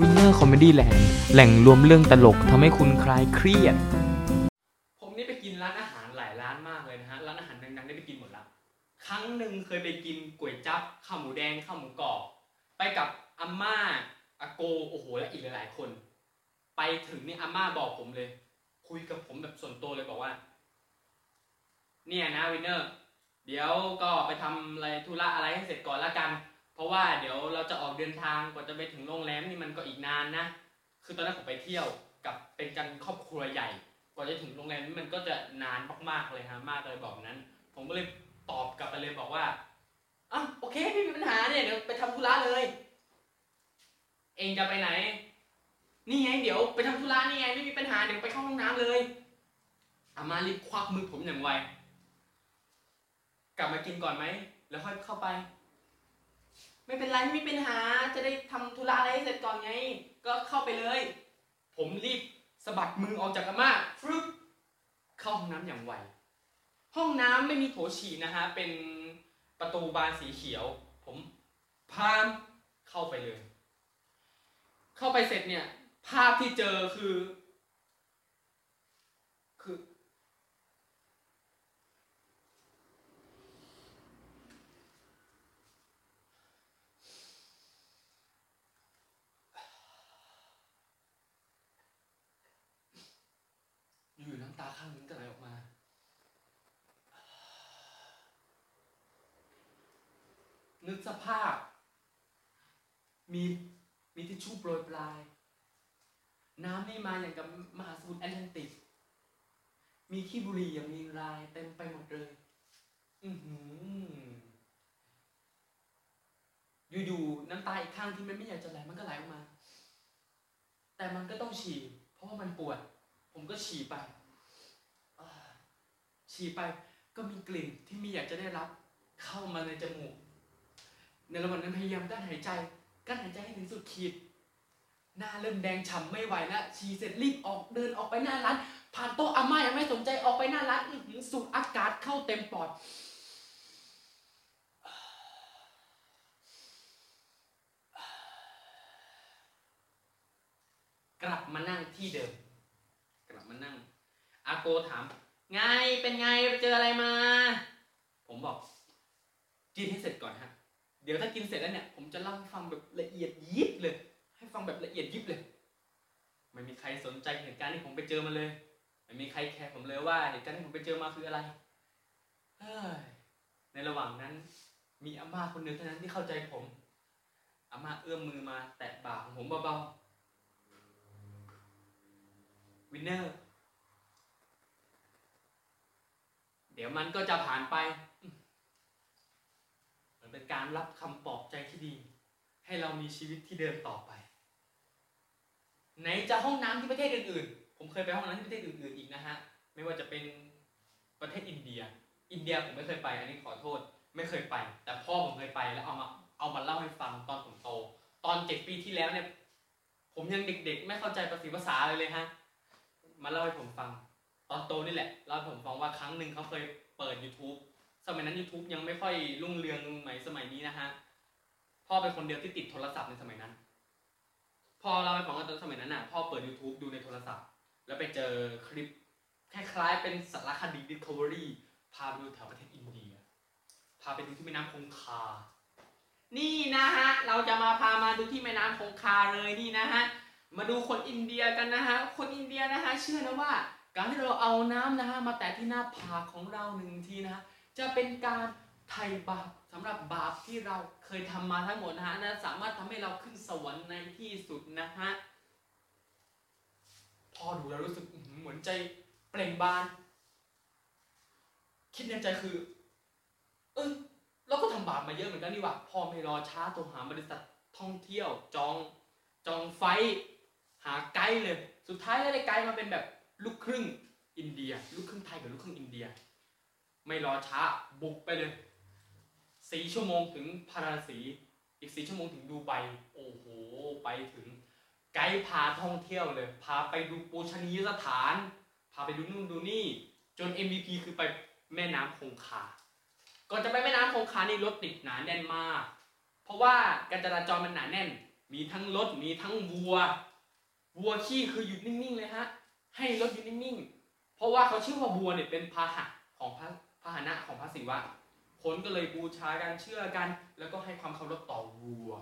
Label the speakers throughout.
Speaker 1: Winner Comedy Land แหล่งรวมเรื่องตลกทำให้คุณคลายเครียด ผมนี่ไปกินร้านอาหารหลายร้านมากเลยนะฮะ ร้านอาหารดังๆได้ไปกินหมดละ ครั้งหนึ่งเคยไปกินก๋วยจั๊บข้าวหมูแดงข้าวหมูกรอบ ไปกับอาม่าอาโกโอ้โหและอีกหลายๆคน ไปถึงนี่อาม่าบอกผมเลย คุยกับผมแบบส่วนตัวเลยบอกว่า เนี่ยนะวินเนอร์ เดี๋ยวก็ไปทำอะไรธุระอะไรให้เสร็จก่อนละกัน เพราะว่าเดี๋ยวเราจะออกเดินทางกว่าจะไปถึงโรงแรมนี่มันก็อีกนานนะ คือตอนนั้นผมไปเที่ยวกับเป็นกันครอบครัวใหญ่ กว่าจะถึงโรงแรมนี่มันก็จะนานมากๆเลยฮะมากเลยบอกนั้น ผมก็เลยตอบกลับไปเลยบอกว่าอะโอเคไม่มีปัญหาเนี่ยเดี๋ยวไปทำธุระเลย เองจะไปไหน นี่ไงเดี๋ยวไปทำธุระนี่ไงไม่มีปัญหาเดี๋ยวไปเข้าห้องน้ำเลยอามารีบควักมือผมอย่างไวกลับมากินก่อนไหมแล้วค่อยเข้าไป ไม่เป็นไรไม่มีปัญหาจะได้ทำธุระอะไรให้เสร็จก่อนไง ก็เข้าไปเลย ผมรีบสะบัดมือออกจากอาม่าฟึบเข้าห้องน้ำอย่างไว ห้องน้ำไม่มีโถฉี่นะฮะ เป็นประตูบานสีเขียว ผมพามเข้าไปเลย เข้าไปเสร็จเนี่ย ภาพที่เจอคือ อยู่ๆน้ำตาข้างนึงก็ไหลออกมา นึกสภาพ มีมีทิชชู่โปรยปลาย น้ำนี่มาอย่างกับมหาสมุทรแอตแลนติก มีขี้บุหรี่อย่างมีรายเต็มไปหมดเลย อือหืออยู่ๆน้ำตาอีกข้างที่มันไม่อยากจะไหลมันก็ไหลออกมา แต่มันก็ต้องฉี่เพราะว่ามันปวด ผมก็ฉี่ไป ฉี่ไปก็มีกลิ่นที่มีอยากจะได้รับเข้ามาในจมูก ในระหว่างนั้นพยายามกั้นหายใจกั้นหายใจให้ถึงสุดขีด หน้าเริ่มแดงฉ่ำไม่ไหวแล้วฉี่เสร็จรีบออกเดินออกไปหน้าร้านผ่านโต๊ะอาม่ายังไม่สนใจออกไปหน้าร้านสูดอากาศเข้าเต็มปอดกลับมานั่งที่เดิม กลับมานั่ง อาโกถาม ไงเป็นไงไเจออะไรมา ผมบอก กินให้เสร็จก่อนฮะ เดี๋ยวถ้ากินเสร็จแล้วเนี่ย ผมจะเล่าให้ฟังแบบละเอียดยิบเลย ให้ฟังแบบละเอียดยิบเลย ไม่มีใครสนใจเหตุการณ์ที่ผมไปเจอมาเลย ไม่มีใครแคร์ผมเลยว่าเหตุการณ์ที่ผมไปเจอมาคืออะไรเฮ้ยในระหว่างนั้น มีอาม่าคนหนึ่งเท่านั้นที่เข้าใจผมอาม่าเอื้อมมือมาแตะบ่าของผมเบาๆวินเนอร์ เดี๋ยวมันก็จะผ่านไป มันเป็นการรับคำปลอบใจที่ดี ให้เรามีชีวิตที่เดินต่อไปไหนจะห้องน้ำที่ประเทศอื่นๆ ผมเคยไปห้องน้ำที่ประเทศอื่นๆอีกนะฮะ ไม่ว่าจะเป็นประเทศอินเดีย อินเดียผมไม่เคยไป อันนี้ขอโทษ ไม่เคยไป แต่พ่อผมเคยไปแล้วเอามา เอามาเล่าให้ฟังตอนผมโต ตอนเจ็ดปีที่แล้วเนี่ย ผมยังเด็กๆ ไม่เข้าใจภาษีภาษาเลยเลยฮะ มาเล่าให้ผมฟัง ตอนโตนี่แหละเล่าผมฟังว่าครั้งหนึ่งเขาเคยเปิด YouTube สมัยนั้น YouTube ยังไม่ค่อยรุ่งเรืองเหมือนสมัยนี้นะฮะพ่อเป็นคนเดียวที่ติดโทรศัพท์ในสมัยนั้นพ่อเล่าให้ฟังว่าตอนสมัยนั้นน่ะพ่อเปิด YouTube ดูในโทรศัพท์ แล้วไปเจอคลิปคล้ายๆเป็นสารคดี Discovery พาไปดูแถวประเทศอินเดีย พาไปดูที่แม่น้ำคงคา นี่นะฮะ เราจะมาพามาดูที่แม่น้ำคงคาเลยนี่นะฮะ มาดูคนอินเดียกันนะฮะ คนอินเดียนะฮะ เชื่อนะว่า การที่เราเอาน้ำนะฮะมาแตะที่หน้าผากของเราหนึ่งทีนะฮะจะเป็นการไถ่บาปสำหรับบาปที่เราเคยทำมาทั้งหมดนะฮะนะสามารถทำให้เราขึ้นสวรรค์ในที่สุดนะฮะพอดูแล้วรู้สึกเหมือนใจเปล่งบาน คิดในใจคือ เออเราก็ทำบาปมาเยอะเหมือนกันนี่หว่าพอไม่รอช้าโทรหาบริษัทท่องเที่ยวจองจองไฟ หาไกด์เลย สุดท้ายก็ได้ไกด์มาเป็นแบบ ลูกครึ่งอินเดีย ลูกครึ่งไทยกับลูกครึ่งอินเดีย ไม่รอช้าบุกไปเลยสี่ชั่วโมงถึงพาราสีอีกสี่ชั่วโมงถึงดูไบโอ้โห ไปถึงไกด์พาท่องเที่ยวเลย พาไปดูปูชนียสถาน พาไปดูนู่นดูนี่ จน MVP คือไปแม่น้ำคงคาก่อนจะไปแม่น้ำคงคานี่รถติดหนาแน่นมาก เพราะว่าการจราจรมันหนาแน่น มีทั้งรถมีทั้งวัว วัวขี้คือหยุดนิ่งๆเลยฮะ ให้รถหยุดนิ่งๆ เพราะว่าเขาเชื่อว่าวัวเนี่ยเป็นพาหะของพระพาหนะของพระศิวะ คนก็เลยบูชากันเชื่อกัน แล้วก็ให้ความเคารพต่อวัว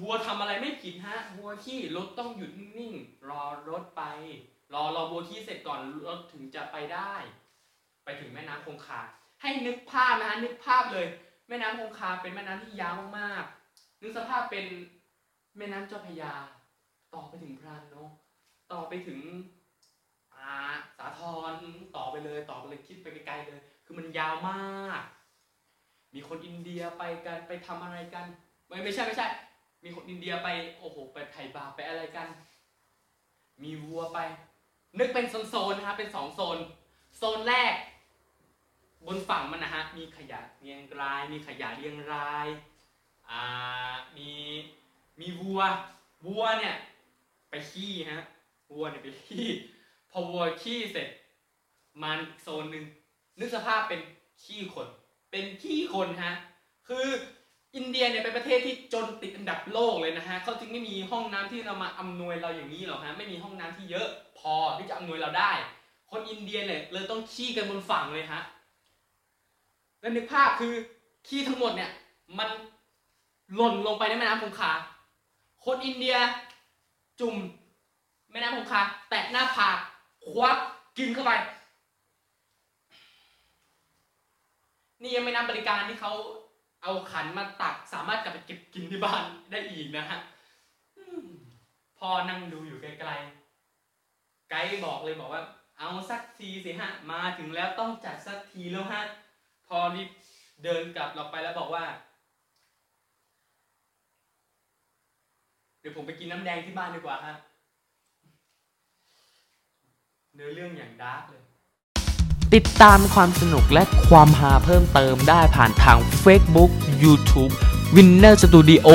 Speaker 1: วัวทำอะไรไม่ผิดฮะ วัวขี้รถต้องหยุดนิ่งๆ รอรถไป รอรอวัวขี้เสร็จก่อนรถถึงจะไปได้ ไปถึงแม่น้ำคงคา ให้นึกภาพนะฮะนึกภาพเลย แม่น้ำคงคาเป็นแม่น้ำที่ยาวมากนึกสภาพเป็นแม่น้ำเจ้าพระยา ต่อไปถึงพรานนก ต่อไปถึงอาสาทรต่อไปเลยต่อไปเลยคิดไปไกลๆเลย คือมันยาวมาก มีคนอินเดียไปกันไปทำอะไรกันไม่ไม่ใช่ไม่ใช่ มีคนอินเดียไปโอ้โหไปไถ่บาปไปอะไรกัน มีวัวไป นึกเป็นโซนๆนะครับเป็นสองโซน โซนแรก บนฝั่งมันนะฮะมีขยะเรียงราย มีขยะเรียงรายอ่ามีมีวัววัวเนี่ยไปขี้ฮะ วัวเนี่ยไปขี้พอวัวขี้เสร็จมันโซนหนึ่งนึกสภาพเป็นขี้คน เป็นขี้คนฮะคืออินเดียเนี่ยเป็นประเทศที่จนติดอันดับโลกเลยนะฮะเขาจึงไม่มีห้องน้ำที่เรามาอำนวยเราอย่างนี้หรอกฮะไม่มีห้องน้ำที่เยอะพอที่จะอำนวยเราได้ คนอินเดียเนี่ยเลยต้องขี้กันบนฝั่งเลยฮะแล้วนึกภาพคือขี้ทั้งหมดเนี่ยมันหล่นลงไปในแม่น้ำคงคาคนอินเดียจุ่ม แม่น้ำคงคาแตะหน้าผากควักกินเข้าไป นี่ยังไม่นับบริการที่เขาเอาขันมาตักสามารถกลับไปเก็บกินที่บ้านได้อีกนะฮะพอนั่งดูอยู่ไกลๆ ไกด์บอกเลยบอกว่า เอาสักทีสิฮะ มาถึงแล้วต้องจัดสักทีแล้วฮะ พอรีบเดินกลับเราไปแล้วบอกว่า เดี๋ยวผมไปกินน้ำแดงที่บ้านดีกว่าฮะ เนื้อเรื่องอย่างดาร์กเลย
Speaker 2: ติดตามความสนุกและความฮาเพิ่มเติมได้ผ่านทาง Facebook YouTube Winner Studio